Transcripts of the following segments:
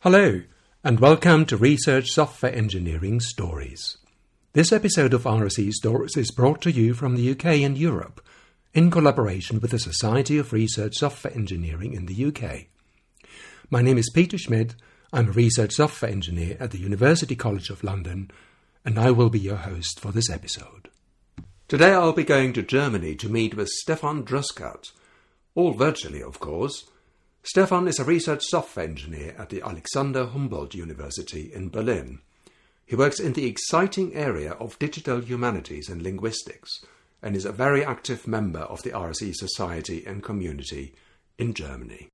Hello, and welcome to Research Software Engineering Stories. This episode of RSE Stories is brought to you from the UK and Europe in collaboration with the Society of Research Software Engineering in the UK. My name is Peter Schmidt. I'm a research software engineer at the University College of London, and I will be your host for this episode. Today I'll be going to Germany to meet with Stephan Druskat, all virtually, of course Stephan is a research software engineer at the Alexander Humboldt University in Berlin. He works in the exciting area of digital humanities and linguistics and is a very active member of the RSE Society and community in Germany.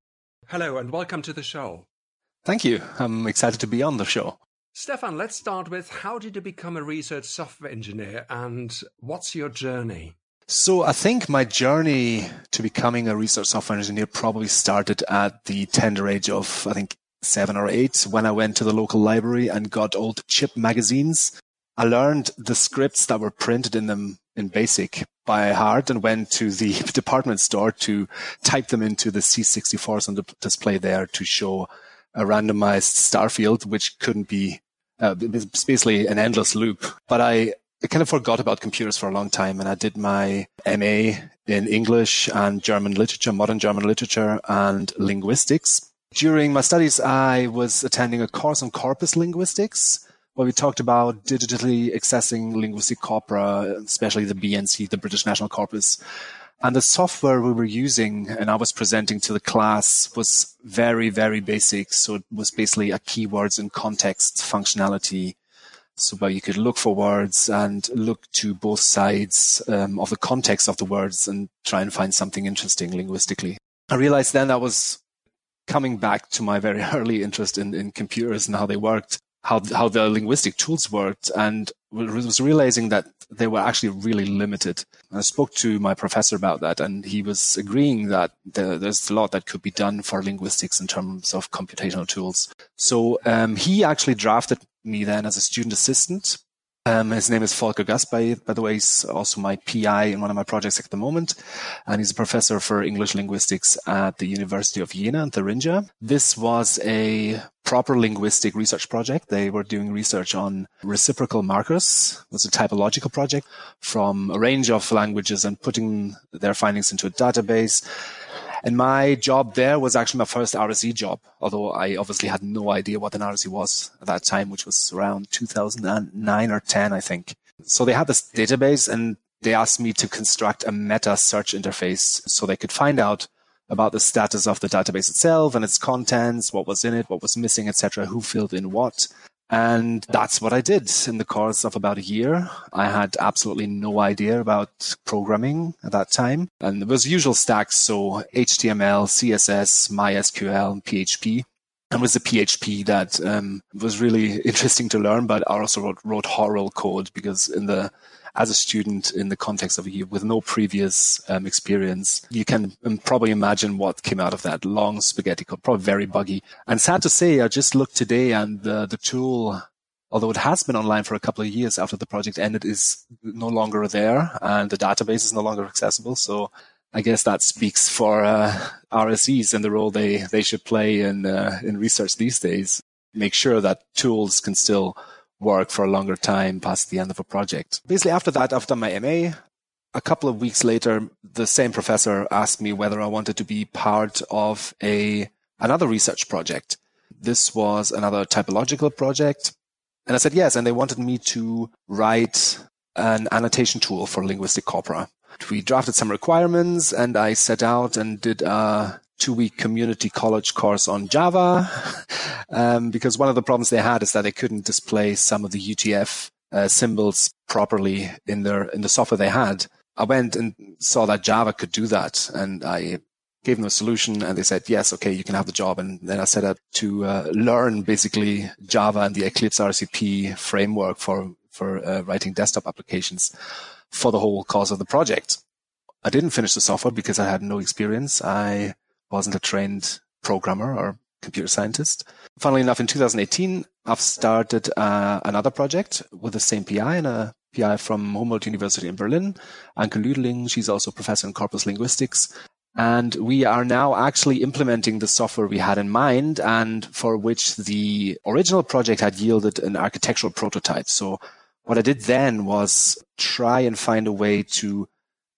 Hello and welcome to the show. Thank you. I'm excited to be on the show. Stephan, let's start with how did you become a research software engineer and what's your journey? So I think my journey to becoming a research software engineer probably started at the tender age of, I think, seven or eight when I went to the local library and got old chip magazines. I learned the scripts that were printed in them in BASIC by heart and went to the department store to type them into the C64s on the display there to show a randomized star field, which couldn't be, uh, basically an endless loop. But I I kind of forgot about computers for a long time and I did my MA in English and German literature, modern German literature and linguistics. During my studies, I was attending a course on corpus linguistics where we talked about digitally accessing linguistic corpora, especially the BNC, the British National Corpus. And the software we were using and I was presenting to the class was very, very basic. So it was basically a keywords and context functionality so where you could look for words and look to both sides um, of the context of the words and try and find something interesting linguistically. I realized then I was coming back to my very early interest in, in computers and how they worked, how, how the linguistic tools worked, and was realizing that they were actually really limited. I spoke to my professor about that, and he was agreeing that the, there's a lot that could be done for linguistics in terms of computational tools. So um, he actually drafted me then as a student assistant. Um, his name is Volker Gast, by the way. He's also my PI in one of my projects at the moment. And he's a professor for English linguistics at the University of Jena and Thuringia. This was a proper linguistic research project. They were doing research on reciprocal markers. It was a typological project from a range of languages and putting their findings into a database and my job there was actually my first RSE job, although I obviously had no idea what an RSE was at that time, which was around 2009 or 10, I think. So they had this database and they asked me to construct a meta search interface so they could find out about the status of the database itself and its contents, what was in it, what was missing, etc., who filled in what. And that's what I did in the course of about a year. I had absolutely no idea about programming at that time. And it was usual stacks. So HTML, CSS, MySQL, and PHP. And was the PHP that um, was really interesting to learn, but I also wrote, wrote horrible code because in the as a student in the context of a year with no previous um, experience, you can probably imagine what came out of that long spaghetti code, probably very buggy. And sad to say, I just looked today and the, the tool, although it has been online for a couple of years after the project ended, is no longer there and the database is no longer accessible. So I guess that speaks for uh, RSEs and the role they, they should play in, uh, in research these days. Make sure that tools can still work for a longer time past the end of a project. Basically, after that, after my MA, a couple of weeks later, the same professor asked me whether I wanted to be part of a another research project. This was another typological project. And I said yes. And they wanted me to write an annotation tool for linguistic corpora. We drafted some requirements and I set out and did a two week community college course on Java um, because one of the problems they had is that they couldn't display some of the UTF uh, symbols properly in their in the software they had. I went and saw that Java could do that, and I gave them a solution, and they said, "Yes, okay, you can have the job." And then I set up to uh, learn basically Java and the Eclipse RCP framework for for uh, writing desktop applications for the whole cause of the project. I didn't finish the software because I had no experience. I wasn't a trained programmer or computer scientist. Funnily enough, in 2018, I've started uh, another project with the same PI and a PI from Humboldt University in Berlin, Anke Lüdeling. She's also professor in corpus linguistics. And we are now actually implementing the software we had in mind and for which the original project had yielded an architectural prototype. So what I did then was try and find a way to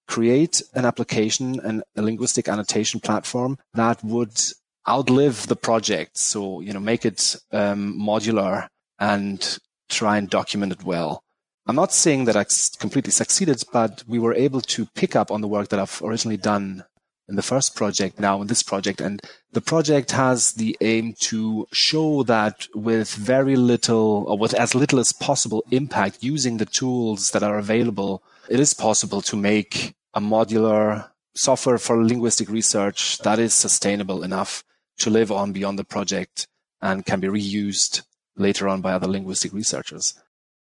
create an application and a linguistic annotation platform that would outlive the project. So, you know, make it um, modular and try and document it well. I'm not saying that I completely succeeded, but we were able to pick up on the work that I've originally done in the first project, now in this project. And the project has the aim to show that with very little or with as little as possible impact using the tools that are available, it is possible to make a modular software for linguistic research that is sustainable enough to live on beyond the project and can be reused later on by other linguistic researchers.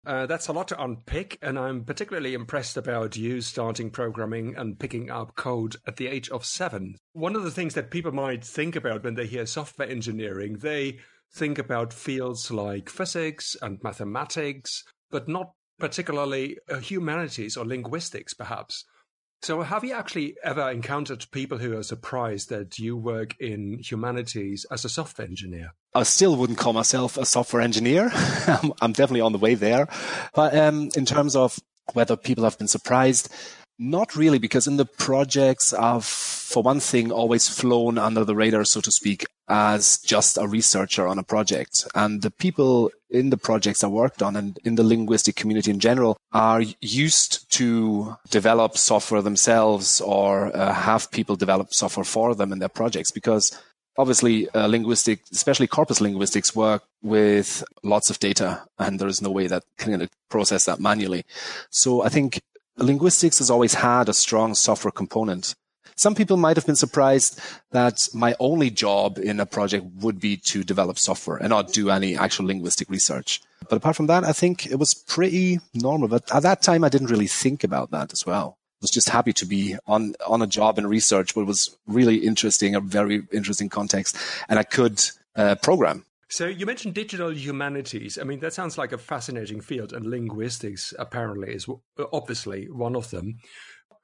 Uh, that's a lot to unpick, and I'm particularly impressed about you starting programming and picking up code at the age of seven. One of the things that people might think about when they hear software engineering, they think about fields like physics and mathematics, but not particularly uh, humanities or linguistics, perhaps. So, have you actually ever encountered people who are surprised that you work in humanities as a software engineer? I still wouldn't call myself a software engineer. I'm definitely on the way there. But um, in terms of whether people have been surprised, not really, because in the projects I've, for one thing, always flown under the radar, so to speak, as just a researcher on a project. And the people in the projects I worked on and in the linguistic community in general are used to develop software themselves or uh, have people develop software for them in their projects because obviously uh, linguistic especially corpus linguistics work with lots of data and there is no way that can process that manually so i think linguistics has always had a strong software component. Some people might have been surprised that my only job in a project would be to develop software and not do any actual linguistic research. But apart from that, I think it was pretty normal. But at that time, I didn't really think about that as well. I was just happy to be on, on a job in research, but it was really interesting, a very interesting context. And I could uh, program. So you mentioned digital humanities. I mean, that sounds like a fascinating field, and linguistics apparently is obviously one of them.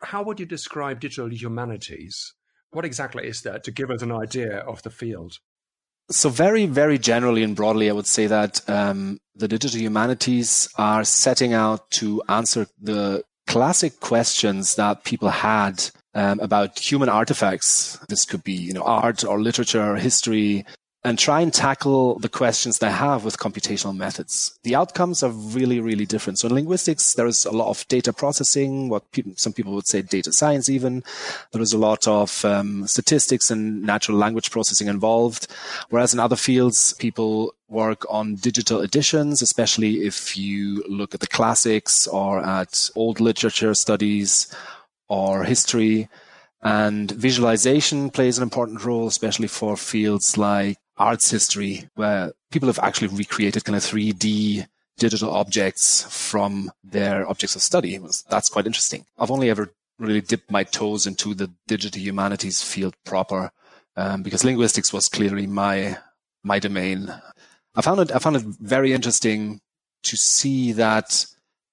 How would you describe digital humanities? What exactly is that to give us an idea of the field? So, very, very generally and broadly, I would say that um, the digital humanities are setting out to answer the classic questions that people had um, about human artifacts. This could be, you know, art or literature, or history, and try and tackle the questions they have with computational methods. The outcomes are really, really different. So in linguistics, there is a lot of data processing, what some people would say data science even. There is a lot of um, statistics and natural language processing involved. Whereas in other fields, people work on digital editions, especially if you look at the classics or at old literature studies or history. And visualization plays an important role, especially for fields like arts history where people have actually recreated kind of 3D digital objects from their objects of study. That's quite interesting. I've only ever really dipped my toes into the digital humanities field proper um, because linguistics was clearly my my domain. I found it I found it very interesting to see that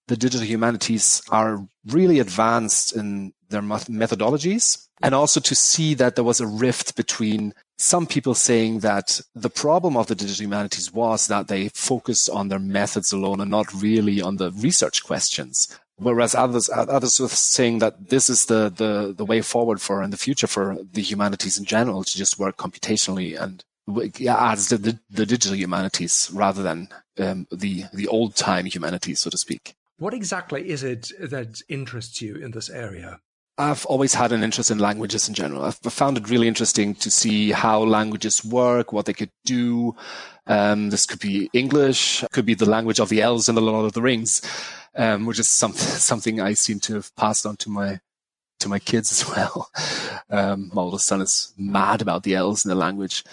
the digital humanities are really advanced in their methodologies and also to see that there was a rift between some people saying that the problem of the digital humanities was that they focused on their methods alone and not really on the research questions. Whereas others, others were saying that this is the, the, the way forward for in the future for the humanities in general to just work computationally and as the, the, the digital humanities rather than um, the, the old time humanities, so to speak. What exactly is it that interests you in this area? I've always had an interest in languages in general. I've found it really interesting to see how languages work, what they could do. Um, this could be English, could be the language of the elves in the Lord of the Rings, um, which is some, something I seem to have passed on to my to my kids as well. Um, my oldest son is mad about the elves in the language.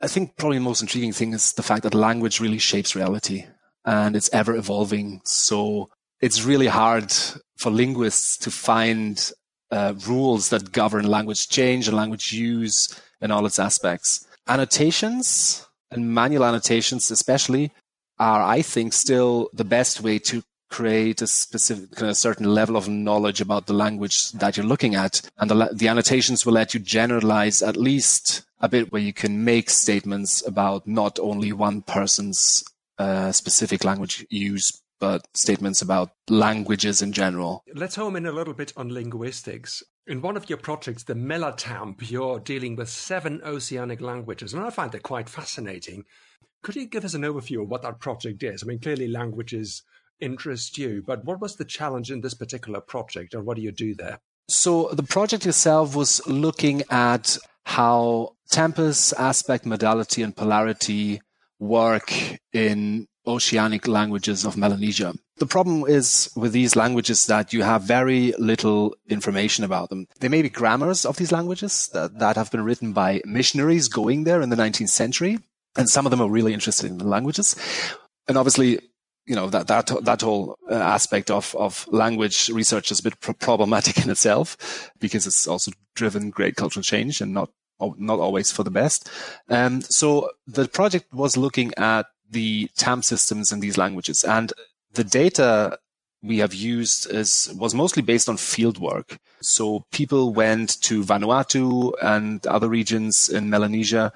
I think probably the most intriguing thing is the fact that language really shapes reality and it's ever evolving. So it's really hard for linguists to find uh, rules that govern language change and language use in all its aspects. Annotations and manual annotations, especially, are, I think, still the best way to create a specific, kind of certain level of knowledge about the language that you're looking at. And the, the annotations will let you generalize at least a bit where you can make statements about not only one person's uh, specific language use, but statements about languages in general. Let's home in a little bit on linguistics. In one of your projects, the Melatamp, you're dealing with seven oceanic languages, and I find that quite fascinating. Could you give us an overview of what that project is? I mean, clearly languages interest you, but what was the challenge in this particular project, or what do you do there? So the project itself was looking at how tempus, aspect, modality, and polarity work in oceanic languages of Melanesia. The problem is with these languages that you have very little information about them. There may be grammars of these languages that, that have been written by missionaries going there in the 19th century. And some of them are really interested in the languages. And obviously, you know, that, that, that whole uh, aspect of, of language research is a bit problematic in itself because it's also driven great cultural change and not not always for the best. Um, so the project was looking at the TAM systems in these languages. And the data we have used is was mostly based on field work. So people went to Vanuatu and other regions in Melanesia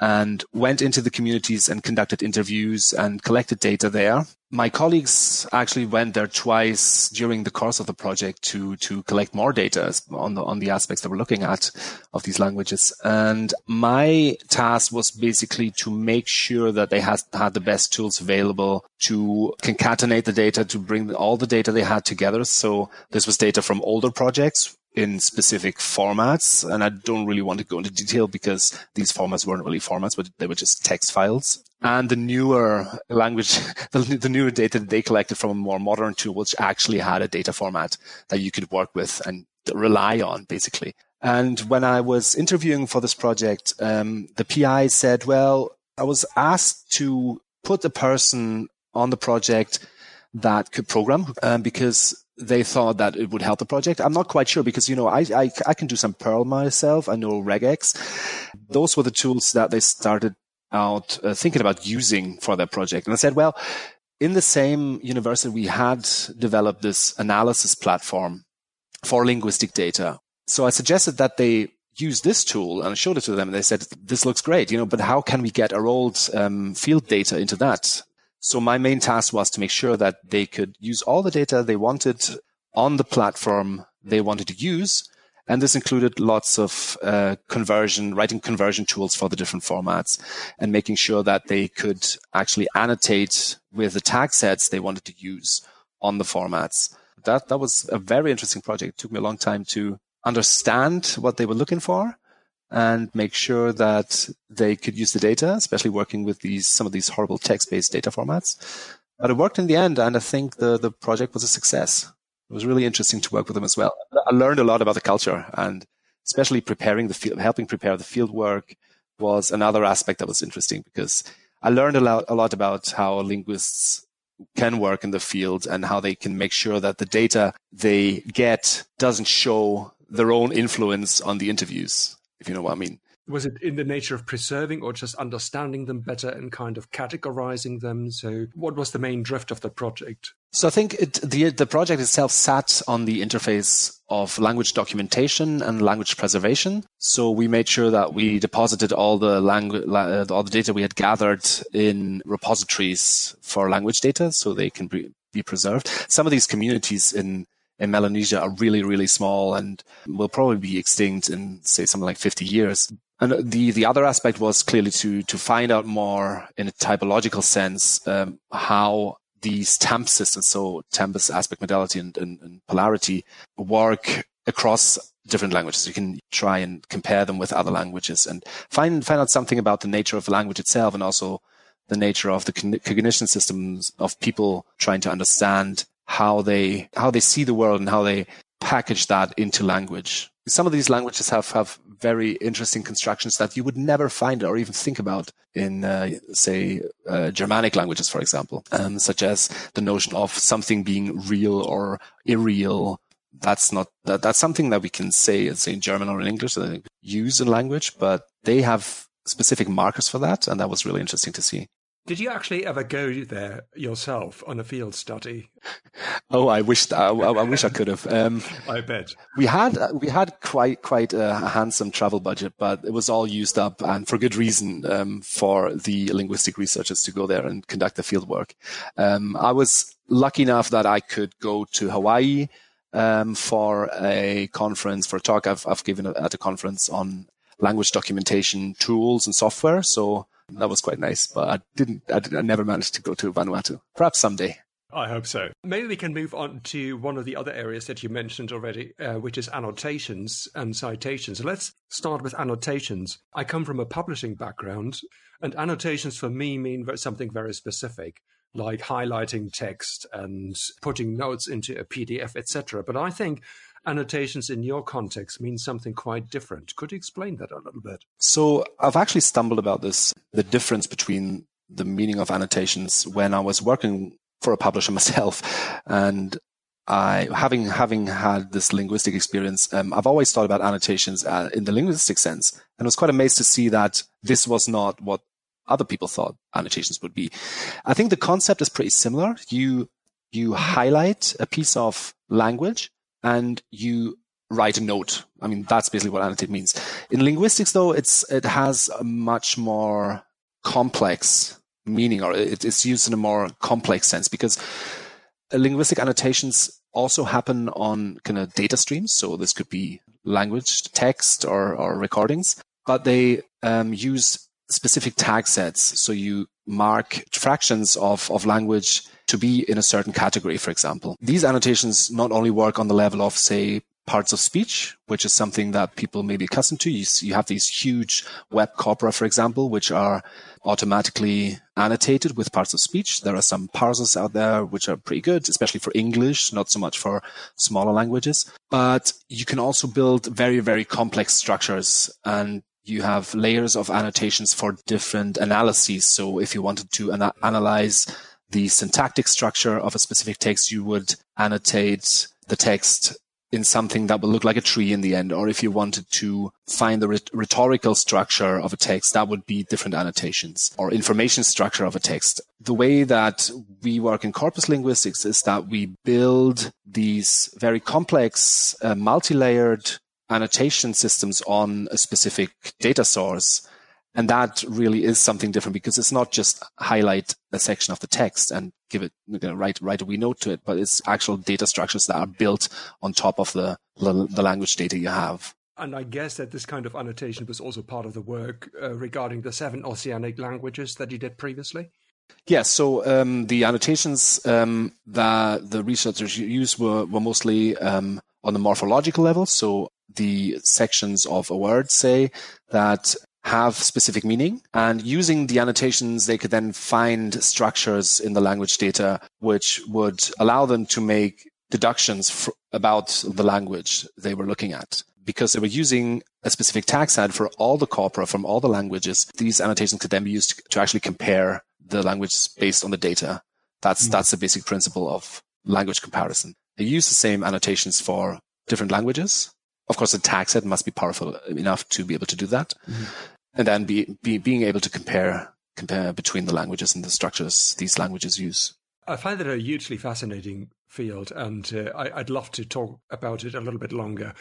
and went into the communities and conducted interviews and collected data there. My colleagues actually went there twice during the course of the project to to collect more data on the on the aspects that we're looking at of these languages. And my task was basically to make sure that they had had the best tools available to concatenate the data, to bring all the data they had together. So this was data from older projects in specific formats. And I don't really want to go into detail because these formats weren't really formats, but they were just text files. And the newer language, the, the newer data that they collected from a more modern tool, which actually had a data format that you could work with and rely on, basically. And when I was interviewing for this project, um, the PI said, well, I was asked to put a person on the project that could program um, because they thought that it would help the project. I'm not quite sure because, you know, I, I, I can do some Perl myself. I know regex. Those were the tools that they started out uh, thinking about using for their project. And I said, well, in the same university, we had developed this analysis platform for linguistic data. So I suggested that they use this tool and I showed it to them and they said, this looks great, you know, but how can we get our old um, field data into that? So my main task was to make sure that they could use all the data they wanted on the platform they wanted to use. And this included lots of uh, conversion, writing conversion tools for the different formats and making sure that they could actually annotate with the tag sets they wanted to use on the formats. That, that was a very interesting project. It took me a long time to understand what they were looking for and make sure that they could use the data, especially working with these some of these horrible text-based data formats. But it worked in the end, and I think the the project was a success. It was really interesting to work with them as well. I learned a lot about the culture, and especially preparing the field, helping prepare the field work was another aspect that was interesting because I learned a lot, a lot about how linguists can work in the field and how they can make sure that the data they get doesn't show their own influence on the interviews if you know what I mean. Was it in the nature of preserving or just understanding them better and kind of categorizing them? So, what was the main drift of the project? So, I think it, the the project itself sat on the interface of language documentation and language preservation. So, we made sure that we deposited all the language, uh, all the data we had gathered in repositories for language data, so they can be, be preserved. Some of these communities in in Melanesia are really, really small and will probably be extinct in, say, something like 50 years. And the, the other aspect was clearly to, to find out more in a typological sense, um, how these TAMP systems, so tempus, aspect, modality, and, and, and polarity work across different languages. You can try and compare them with other languages and find, find out something about the nature of the language itself and also the nature of the cognition systems of people trying to understand how they how they see the world and how they package that into language. Some of these languages have have very interesting constructions that you would never find or even think about in, uh, say, uh, Germanic languages, for example, um, such as the notion of something being real or irreal. That's not that, that's something that we can say, say in German or in English, that use in language, but they have specific markers for that, and that was really interesting to see. Did you actually ever go there yourself on a field study? Oh, I wish I, I wish I could have. Um, I bet we had we had quite quite a handsome travel budget, but it was all used up, and for good reason, um, for the linguistic researchers to go there and conduct the field work. Um, I was lucky enough that I could go to Hawaii um, for a conference for a talk I've, I've given at a conference on language documentation tools and software. So that was quite nice, but I didn't, I, did, I never managed to go to Vanuatu. Perhaps someday. I hope so. Maybe we can move on to one of the other areas that you mentioned already, uh, which is annotations and citations. Let's start with annotations. I come from a publishing background, and annotations for me mean something very specific, like highlighting text and putting notes into a PDF, etc. But I think annotations in your context mean something quite different. Could you explain that a little bit? So I've actually stumbled about this, the difference between the meaning of annotations when I was working for a publisher myself. And I, having, having had this linguistic experience, um, I've always thought about annotations uh, in the linguistic sense. And I was quite amazed to see that this was not what other people thought annotations would be. I think the concept is pretty similar. You, you highlight a piece of language and you write a note. I mean, that's basically what annotate means. In linguistics, though, it's it has a much more complex meaning, or it, it's used in a more complex sense because linguistic annotations also happen on kind of data streams. So this could be language, text, or or recordings, but they um, use specific tag sets. So you mark fractions of of language to be in a certain category, for example. These annotations not only work on the level of, say, parts of speech, which is something that people may be accustomed to. You, you have these huge web corpora, for example, which are automatically annotated with parts of speech. There are some parsers out there which are pretty good, especially for English, not so much for smaller languages. But you can also build very, very complex structures and you have layers of annotations for different analyses. So if you wanted to ana- analyze the syntactic structure of a specific text, you would annotate the text in something that will look like a tree in the end. Or if you wanted to find the rhetorical structure of a text, that would be different annotations or information structure of a text. The way that we work in corpus linguistics is that we build these very complex, uh, multi-layered annotation systems on a specific data source and that really is something different because it's not just highlight a section of the text and give it, you know, write, write a wee note to it, but it's actual data structures that are built on top of the, the language data you have. And I guess that this kind of annotation was also part of the work uh, regarding the seven oceanic languages that you did previously. Yes, so um, the annotations um, that the researchers used were, were mostly um, on the morphological level. So the sections of a word say that have specific meaning. And using the annotations, they could then find structures in the language data which would allow them to make deductions fr- about the language they were looking at. Because they were using a specific tag set for all the corpora from all the languages, these annotations could then be used to, to actually compare the languages based on the data. That's, mm-hmm. that's the basic principle of language comparison. They use the same annotations for different languages. Of course, the tag set must be powerful enough to be able to do that. Mm-hmm and then be, be, being able to compare compare between the languages and the structures these languages use. I find that a hugely fascinating field, and uh, I, would love to talk about it a little bit longer.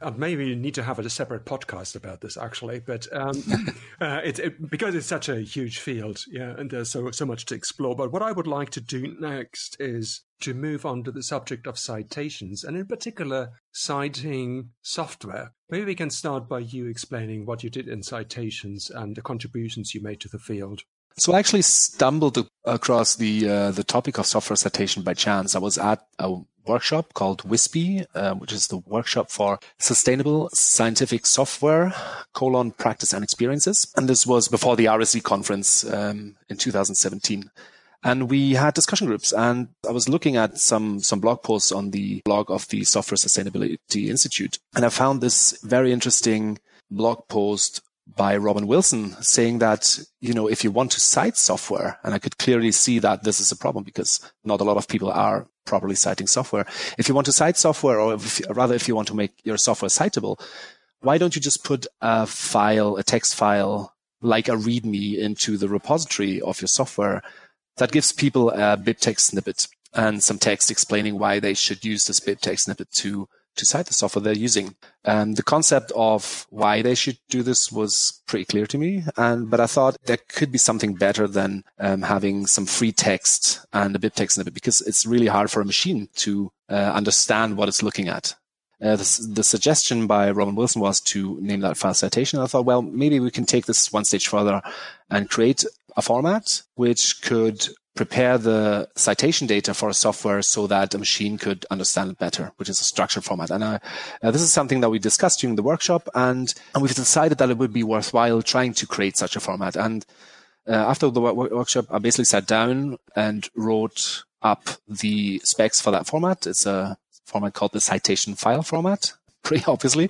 And maybe you need to have a separate podcast about this, actually. But um, uh, it's it, because it's such a huge field, yeah, and there's so so much to explore. But what I would like to do next is to move on to the subject of citations, and in particular, citing software. Maybe we can start by you explaining what you did in citations and the contributions you made to the field. So I actually stumbled across the uh, the topic of software citation by chance. I was at a workshop called WSSSPE, uh, which is the workshop for sustainable scientific software, colon practice and experiences. And this was before the RSE conference um, in 2017. And we had discussion groups and I was looking at some, some blog posts on the blog of the Software Sustainability Institute. And I found this very interesting blog post by Robin Wilson saying that, you know, if you want to cite software, and I could clearly see that this is a problem because not a lot of people are properly citing software. If you want to cite software, or if, rather if you want to make your software citable, why don't you just put a file, a text file like a README into the repository of your software that gives people a BibTeX snippet and some text explaining why they should use this BibTeX snippet to to cite the software they're using. Um, the concept of why they should do this was pretty clear to me, and but I thought there could be something better than um, having some free text and a BibTeX snippet because it's really hard for a machine to uh, understand what it's looking at. Uh, the, the, suggestion by Robin Wilson was to name that file citation. I thought, well, maybe we can take this one stage further and create a format which could prepare the citation data for a software so that a machine could understand it better, which is a structured format. And uh, uh, this is something that we discussed during the workshop, and, and we've decided that it would be worthwhile trying to create such a format. And uh, after the workshop, I basically sat down and wrote up the specs for that format. It's a format called the citation file format. Pretty obviously,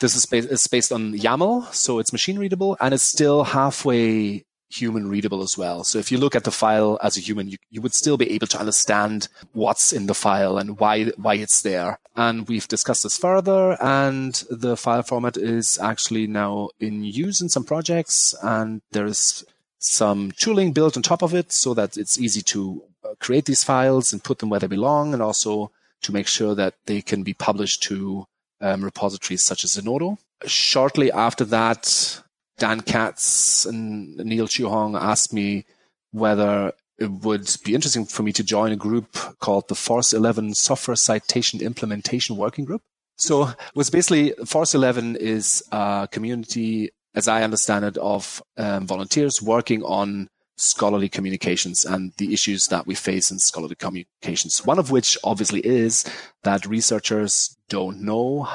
this is based, based on YAML, so it's machine readable, and it's still halfway human readable as well. So if you look at the file as a human, you, you would still be able to understand what's in the file and why why it's there. And we've discussed this further, and the file format is actually now in use in some projects, and there's some tooling built on top of it so that it's easy to uh, create these files and put them where they belong, and also to make sure that they can be published to um, repositories such as Zenodo. Shortly after that, Dan Katz and Neil Chue Hong asked me whether it would be interesting for me to join a group called the Force 11 Software Citation Implementation Working Group. So was basically Force 11 is a community, as I understand it, of um, volunteers working on scholarly communications and the issues that we face in scholarly communications. One of which obviously is that researchers don't know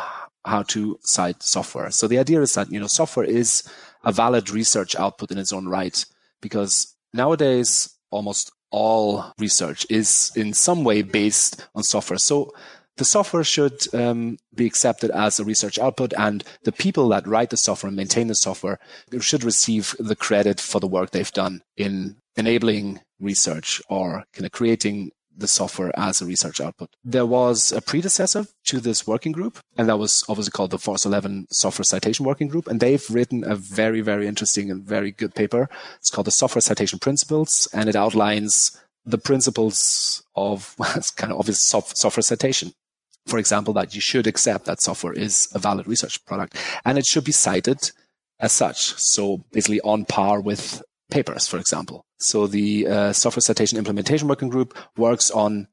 how to cite software. So the idea is that, you know, software is a valid research output in its own right because nowadays almost all research is in some way based on software. So the software should um, be accepted as a research output, and the people that write the software and maintain the software should receive the credit for the work they've done in enabling research or kind of creating the software as a research output. There was a predecessor to this working group, and that was obviously called the Force 11 Software Citation Working Group. And they've written a very, very interesting and very good paper. It's called the Software Citation Principles, and it outlines the principles of it's kind of obvious software citation. For example, that you should accept that software is a valid research product and it should be cited as such. So basically on par with papers, for example. So the uh, Software Citation Implementation Working Group works on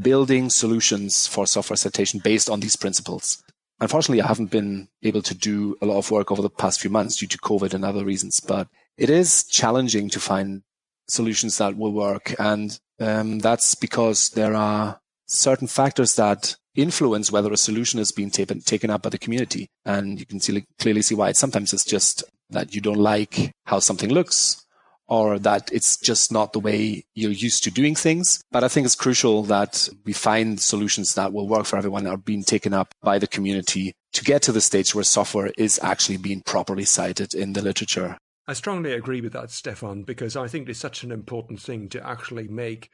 building solutions for software citation based on these principles. Unfortunately, I haven't been able to do a lot of work over the past few months due to COVID and other reasons, but it is challenging to find solutions that will work. And um, that's because there are certain factors that influence whether a solution is being taken, taken up by the community. And you can see, clearly see why. Sometimes it's just that you don't like how something looks or that it's just not the way you're used to doing things. But I think it's crucial that we find solutions that will work for everyone that are being taken up by the community to get to the stage where software is actually being properly cited in the literature. I strongly agree with that, Stephan, because I think it's such an important thing to actually make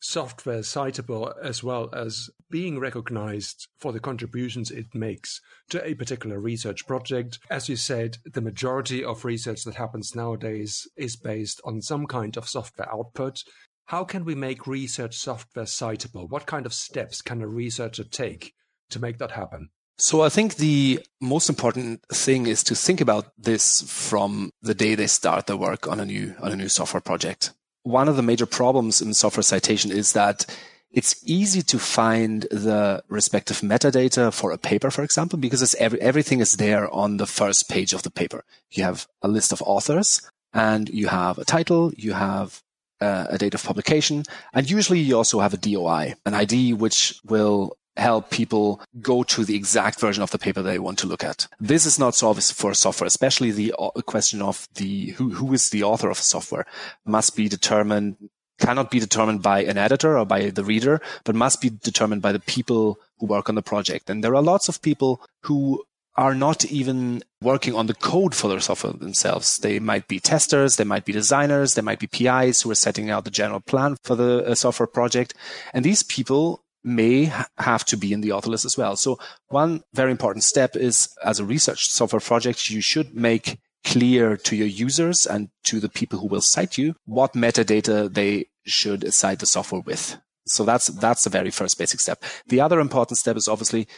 software citable as well as being recognized for the contributions it makes to a particular research project. As you said, the majority of research that happens nowadays is based on some kind of software output. How can we make research software citable? What kind of steps can a researcher take to make that happen? So I think the most important thing is to think about this from the day they start their work on a new on a new software project one of the major problems in software citation is that it's easy to find the respective metadata for a paper, for example, because every, everything is there on the first page of the paper. You have a list of authors and you have a title, you have uh, a date of publication, and usually you also have a DOI, an ID which will help people go to the exact version of the paper they want to look at. This is not so obvious for software, especially the uh, question of the who, who is the author of a software must be determined cannot be determined by an editor or by the reader, but must be determined by the people who work on the project. And there are lots of people who are not even working on the code for their software themselves. They might be testers, they might be designers, they might be PIs who are setting out the general plan for the uh, software project. And these people may have to be in the author list as well. So one very important step is as a research software project, you should make clear to your users and to the people who will cite you what metadata they should cite the software with. So that's that's the very first basic step. The other important step is obviously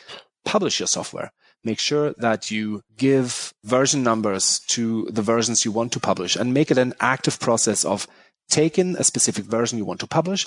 publish your software. Make sure that you give version numbers to the versions you want to publish and make it an active process of taking a specific version you want to publish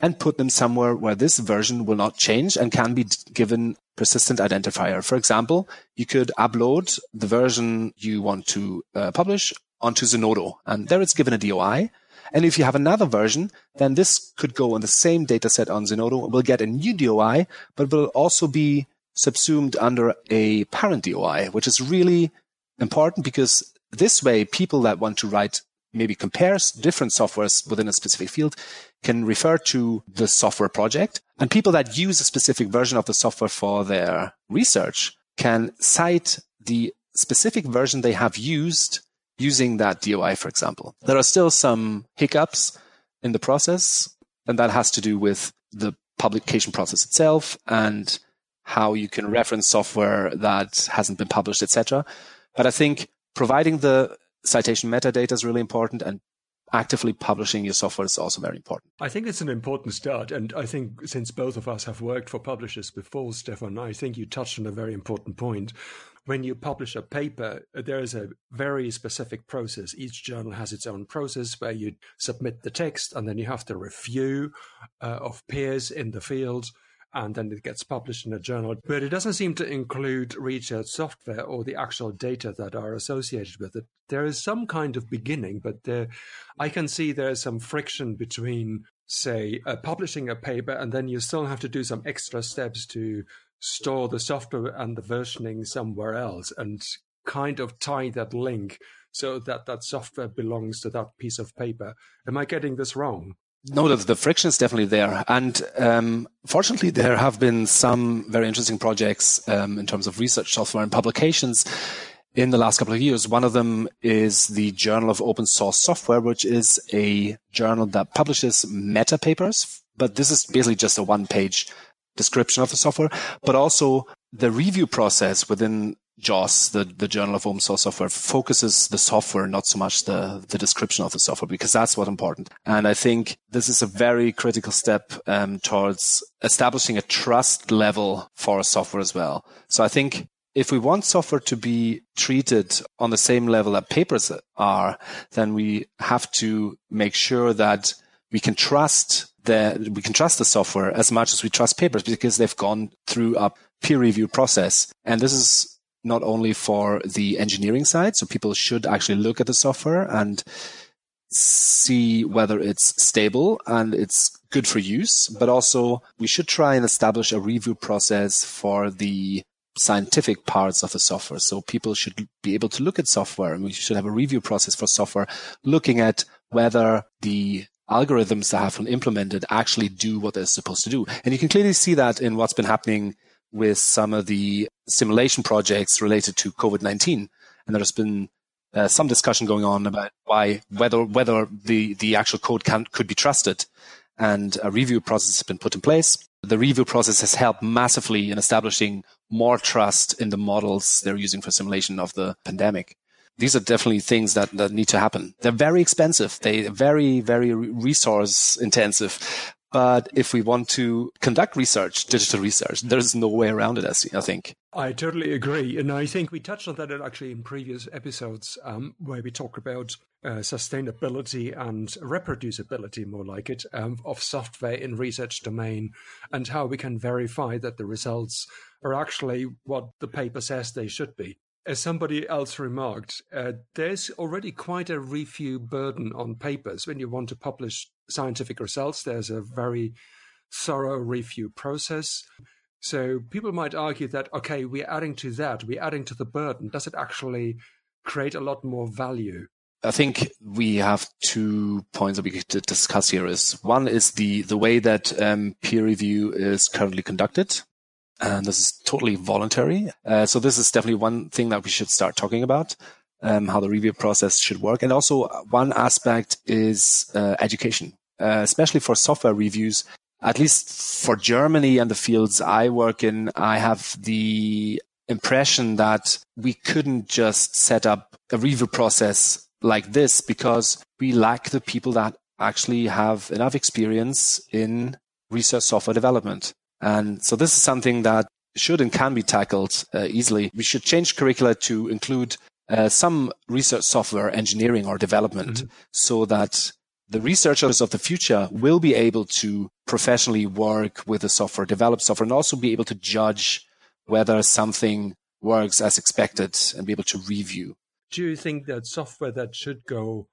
and put them somewhere where this version will not change and can be given persistent identifier. For example, you could upload the version you want to uh, publish onto Zenodo and there it's given a DOI. And if you have another version, then this could go on the same dataset on Zenodo, We'll get a new DOI, but will also be subsumed under a parent DOI, which is really important because this way people that want to write maybe compares different softwares within a specific field can refer to the software project and people that use a specific version of the software for their research can cite the specific version they have used using that DOI, for example. There are still some hiccups in the process, and that has to do with the publication process itself and how you can reference software that hasn't been published, etc. But I think providing the citation metadata is really important and actively publishing your software is also very important. I think it's an important start. And I think since both of us have worked for publishers before, Stephan, I think you touched on a very important point. When you publish a paper, there is a very specific process. Each journal has its own process where you submit the text and then you have to review uh, of peers in the field and then it gets published in a journal. But it doesn't seem to include research software or the actual data that are associated with it. There is some kind of beginning, but there, I can see there's some friction between, say, uh, publishing a paper, and then you still have to do some extra steps to store the software and the versioning somewhere else and kind of tie that link so that that software belongs to that piece of paper. Am I getting this wrong? No, the, the friction is definitely there. And um, fortunately, there have been some very interesting projects um, in terms of research software and publications in the last couple of years. One of them is the Journal of Open Source Software, which is a journal that publishes meta papers. But this is basically just a one page description of the software, but also the review process within JOSS, the, the Journal of Open Source Software, focuses the software, not so much the, the description of the software, because that's what's important. And I think this is a very critical step um, towards establishing a trust level for software as well. So I think if we want software to be treated on the same level that papers are, then we have to make sure that we can trust the, we can trust the software as much as we trust papers because they've gone through a peer review process. And this is not only for the engineering side. So people should actually look at the software and see whether it's stable and it's good for use, but also we should try and establish a review process for the scientific parts of the software. So people should be able to look at software and we should have a review process for software looking at whether the algorithms that have been implemented actually do what they're supposed to do. And you can clearly see that in what's been happening with some of the simulation projects related to COVID 19. And there's been uh, some discussion going on about why, whether, whether the, the actual code can, could be trusted. And a review process has been put in place. The review process has helped massively in establishing more trust in the models they're using for simulation of the pandemic. These are definitely things that, that need to happen. They're very expensive. They're very, very resource intensive. But if we want to conduct research, digital research, there's no way around it, I think. I totally agree. And I think we touched on that actually in previous episodes um, where we talk about uh, sustainability and reproducibility, more like it, um, of software in research domain and how we can verify that the results are actually what the paper says they should be as somebody else remarked, uh, there's already quite a review burden on papers. When you want to publish scientific results, there's a very thorough review process. So people might argue that, okay, we're adding to that, we're adding to the burden. Does it actually create a lot more value? I think we have two points that we could discuss here. Is one is the the way that um, peer review is currently conducted and this is totally voluntary. Uh, so this is definitely one thing that we should start talking about. Um, how the review process should work. And also one aspect is uh, education, uh, especially for software reviews. At least for Germany and the fields I work in, I have the impression that we couldn't just set up a review process like this because we lack the people that actually have enough experience in research software development. And so this is something that should and can be tackled uh, easily. We should change curricula to include uh, some research software engineering or development mm-hmm. so that the researchers of the future will be able to professionally work with the software, develop software, and also be able to judge whether something works as expected and be able to review. Do you think that software that should go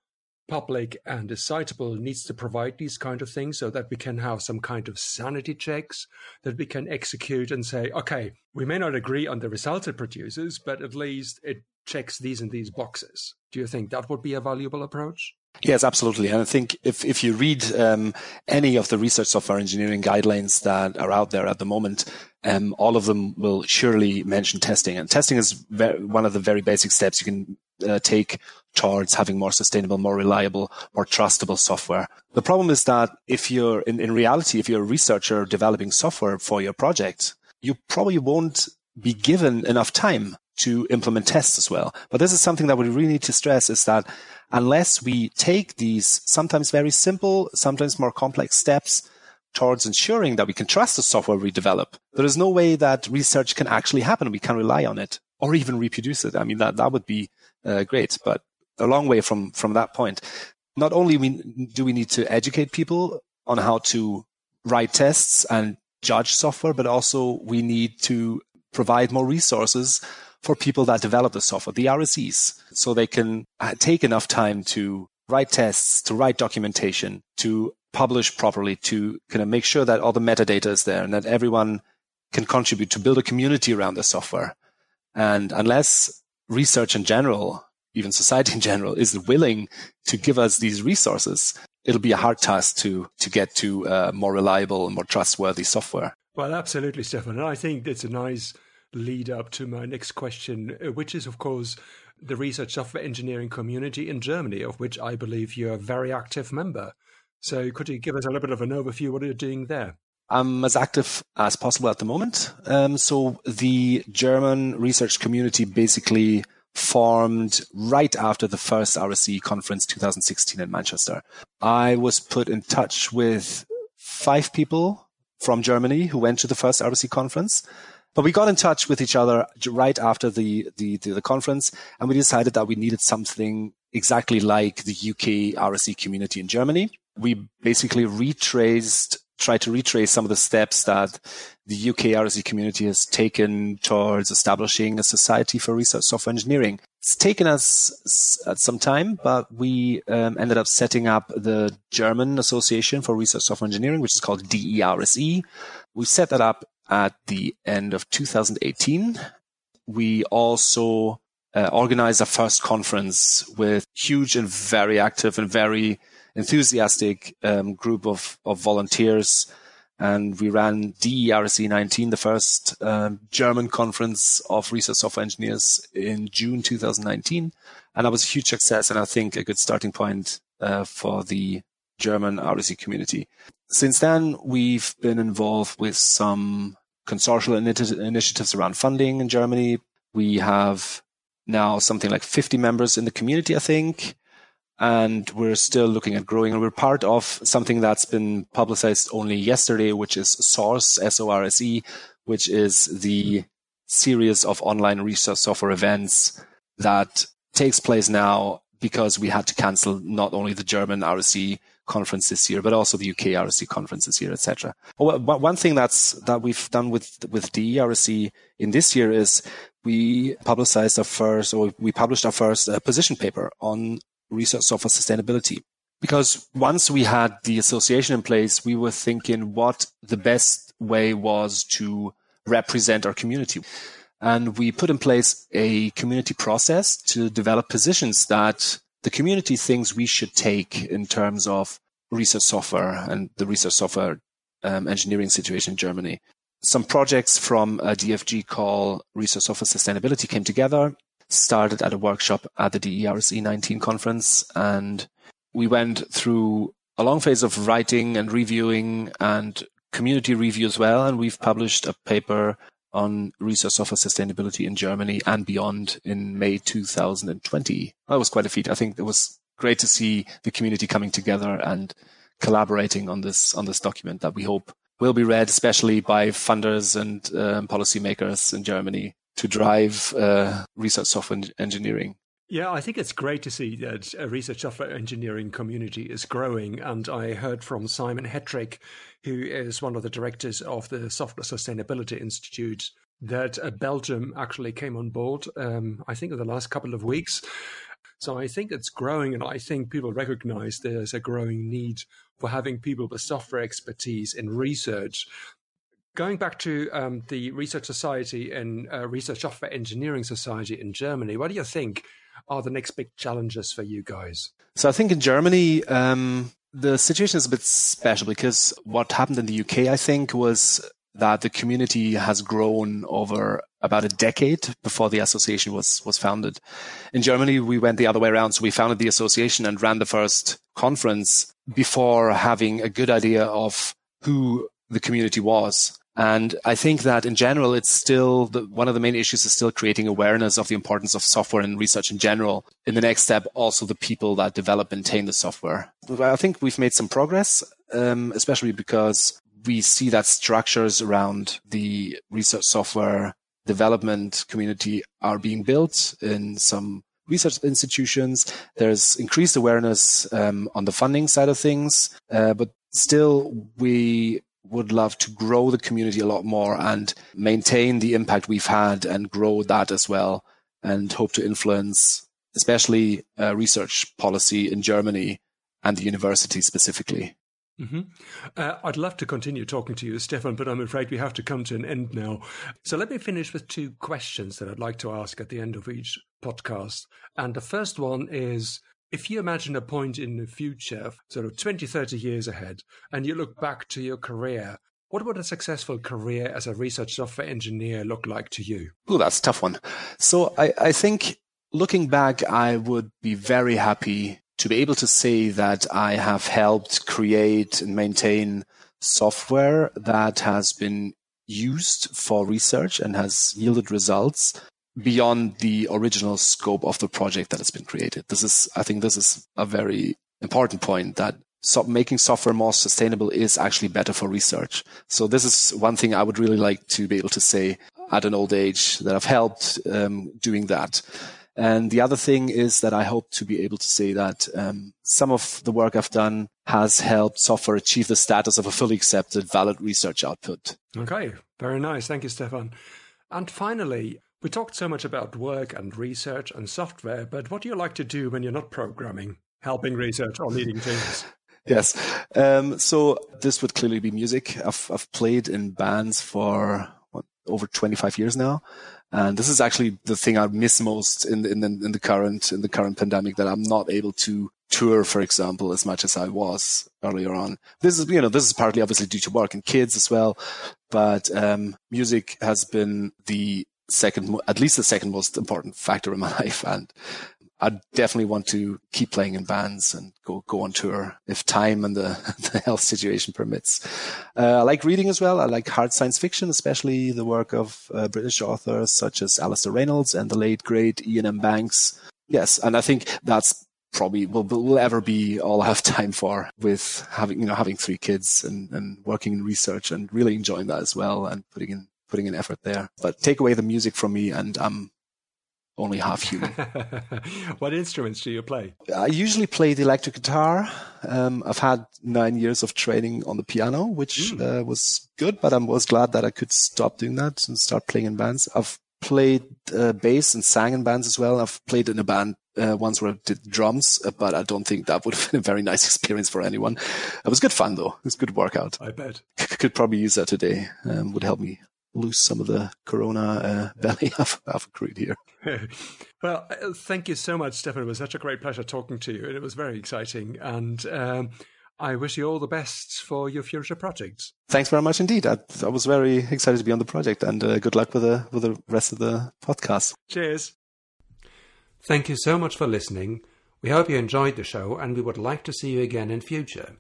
public and is citable needs to provide these kind of things so that we can have some kind of sanity checks that we can execute and say, okay, we may not agree on the results it produces, but at least it checks these and these boxes. Do you think that would be a valuable approach? Yes, absolutely. And I think if, if you read um, any of the research software engineering guidelines that are out there at the moment, um, all of them will surely mention testing. And testing is very, one of the very basic steps you can uh, take towards having more sustainable, more reliable, more trustable software. The problem is that if you're in, in reality, if you're a researcher developing software for your project, you probably won't be given enough time to implement tests as well. But this is something that we really need to stress is that unless we take these sometimes very simple, sometimes more complex steps towards ensuring that we can trust the software we develop, there is no way that research can actually happen. We can rely on it or even reproduce it. I mean, that, that would be uh, great, but a long way from, from that point. Not only we, do we need to educate people on how to write tests and judge software, but also we need to provide more resources for people that develop the software, the RSEs, so they can uh, take enough time to write tests, to write documentation, to publish properly, to kind of make sure that all the metadata is there and that everyone can contribute to build a community around the software. And unless research in general, even society in general, is willing to give us these resources, it'll be a hard task to to get to uh, more reliable and more trustworthy software. Well, absolutely, Stephan. And I think it's a nice lead up to my next question, uh, which is, of course, the research software engineering community in Germany, of which I believe you're a very active member. So, could you give us a little bit of an overview what you're doing there? I'm as active as possible at the moment. Um, so, the German research community basically formed right after the first RSE conference 2016 in Manchester. I was put in touch with five people from Germany who went to the first RSE conference. But we got in touch with each other right after the, the, the, the conference and we decided that we needed something exactly like the UK RSE community in Germany. We basically retraced, tried to retrace some of the steps that the UK RSE community has taken towards establishing a society for research software engineering. It's taken us some time, but we um, ended up setting up the German Association for Research Software Engineering, which is called de-RSE. We set that up at the end of 2018. We also uh, organized our first conference with huge and very active and very enthusiastic um, group of, of volunteers. And we ran de-RSE 19, the first um, German conference of research software engineers in June 2019. And that was a huge success and I think a good starting point uh, for the German RSE community. Since then, we've been involved with some consortial initiatives around funding in Germany. We have now something like 50 members in the community, I think. And we're still looking at growing. And we're part of something that's been publicized only yesterday, which is SORSE, S-O-R-S-E, which is the series of online research software events that takes place now because we had to cancel not only the German RSE conference this year, but also the UK RSE conference this year, etc. one thing that's that we've done with with the RSE in this year is we publicized our first, or we published our first uh, position paper on research software sustainability. Because once we had the association in place, we were thinking what the best way was to represent our community. And we put in place a community process to develop positions that the community thinks we should take in terms of research software and the research software um, engineering situation in Germany. Some projects from a DFG call Research Software Sustainability came together, started at a workshop at the de-RSE 19 conference, and we went through a long phase of writing and reviewing and community review as well. And we've published a paper on research software sustainability in Germany and beyond in May 2020. That was quite a feat. I think it was great to see the community coming together and collaborating on this on this document that we hope will be read, especially by funders and um, policymakers in Germany to drive uh, research software engineering. Yeah, I think it's great to see that a research software engineering community is growing. And I heard from Simon Hettrick, who is one of the directors of the Software Sustainability Institute, that uh, Belgium actually came on board, um, I think, in the last couple of weeks. So I think it's growing, and I think people recognize there's a growing need for having people with software expertise in research. Going back to um, the Research Society and uh, Research Software Engineering Society in Germany, what do you think are the next big challenges for you guys? So I think in Germany, um, the situation is a bit special because what happened in the UK, I think, was that the community has grown over about a decade before the association was was founded. In Germany, we went the other way around. So we founded the association and ran the first conference before having a good idea of who the community was. And I think that in general, it's still the, one of the main issues is still creating awareness of the importance of software and research in general. In the next step, also the people that develop and maintain the software. I think we've made some progress, um, especially because we see that structures around the research software development community are being built in some research institutions. There's increased awareness um, on the funding side of things, uh, but still we would love to grow the community a lot more and maintain the impact we've had and grow that as well and hope to influence especially uh, research policy in Germany and the university specifically. Mm-hmm. Uh, I'd love to continue talking to you, Stephan, but I'm afraid we have to come to an end now. So let me finish with two questions that I'd like to ask at the end of each podcast. And the first one is if you imagine a point in the future, sort of 20, 30 years ahead, and you look back to your career, what would a successful career as a research software engineer look like to you? Oh, that's a tough one. So I, I think looking back, I would be very happy to be able to say that I have helped create and maintain software that has been used for research and has yielded results beyond the original scope of the project that has been created. This is, I think this is a very important point that so making software more sustainable is actually better for research. So this is one thing I would really like to be able to say at an old age that I've helped um, doing that. And the other thing is that I hope to be able to say that um, some of the work I've done has helped software achieve the status of a fully accepted valid research output. Okay, very nice. Thank you, Stephan. And finally, we talked so much about work and research and software, but what do you like to do when you're not programming, helping research, or leading teams? yes. Um, so this would clearly be music. I've, I've played in bands for what, over 25 years now. And this is actually the thing I miss most in the, in in the current, in the current pandemic that I'm not able to tour, for example, as much as I was earlier on. This is, you know, this is partly obviously due to work and kids as well. But, um, music has been the second, at least the second most important factor in my life. And I definitely want to keep playing in bands and go go on tour if time and the, the health situation permits. Uh, I like reading as well. I like hard science fiction, especially the work of uh, British authors such as Alastair Reynolds and the late great Iain M. Banks. Yes, and I think that's probably will will ever be all I have time for with having you know having three kids and, and working in research and really enjoying that as well and putting in putting an effort there. But take away the music from me, and I'm only half human. what instruments do you play? I usually play the electric guitar. Um, I've had nine years of training on the piano, which mm. uh, was good, but I was glad that I could stop doing that and start playing in bands. I've played uh, bass and sang in bands as well. I've played in a band uh, once where I did drums, uh, but I don't think that would have been a very nice experience for anyone. It was good fun though. It was good workout. I bet. Could probably use that today. Um, would help me lose some of the corona uh, belly I've, I've accrued here. well, uh, thank you so much, Stephan. It was such a great pleasure talking to you, and it was very exciting. And um, I wish you all the best for your future projects. Thanks very much indeed. I, I was very excited to be on the project, and uh, good luck with the with the rest of the podcast. Cheers. Thank you so much for listening. We hope you enjoyed the show, and we would like to see you again in future.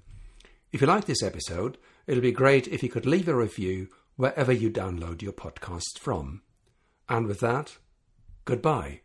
If you like this episode, it'll be great if you could leave a review wherever you download your podcasts from. And with that, goodbye.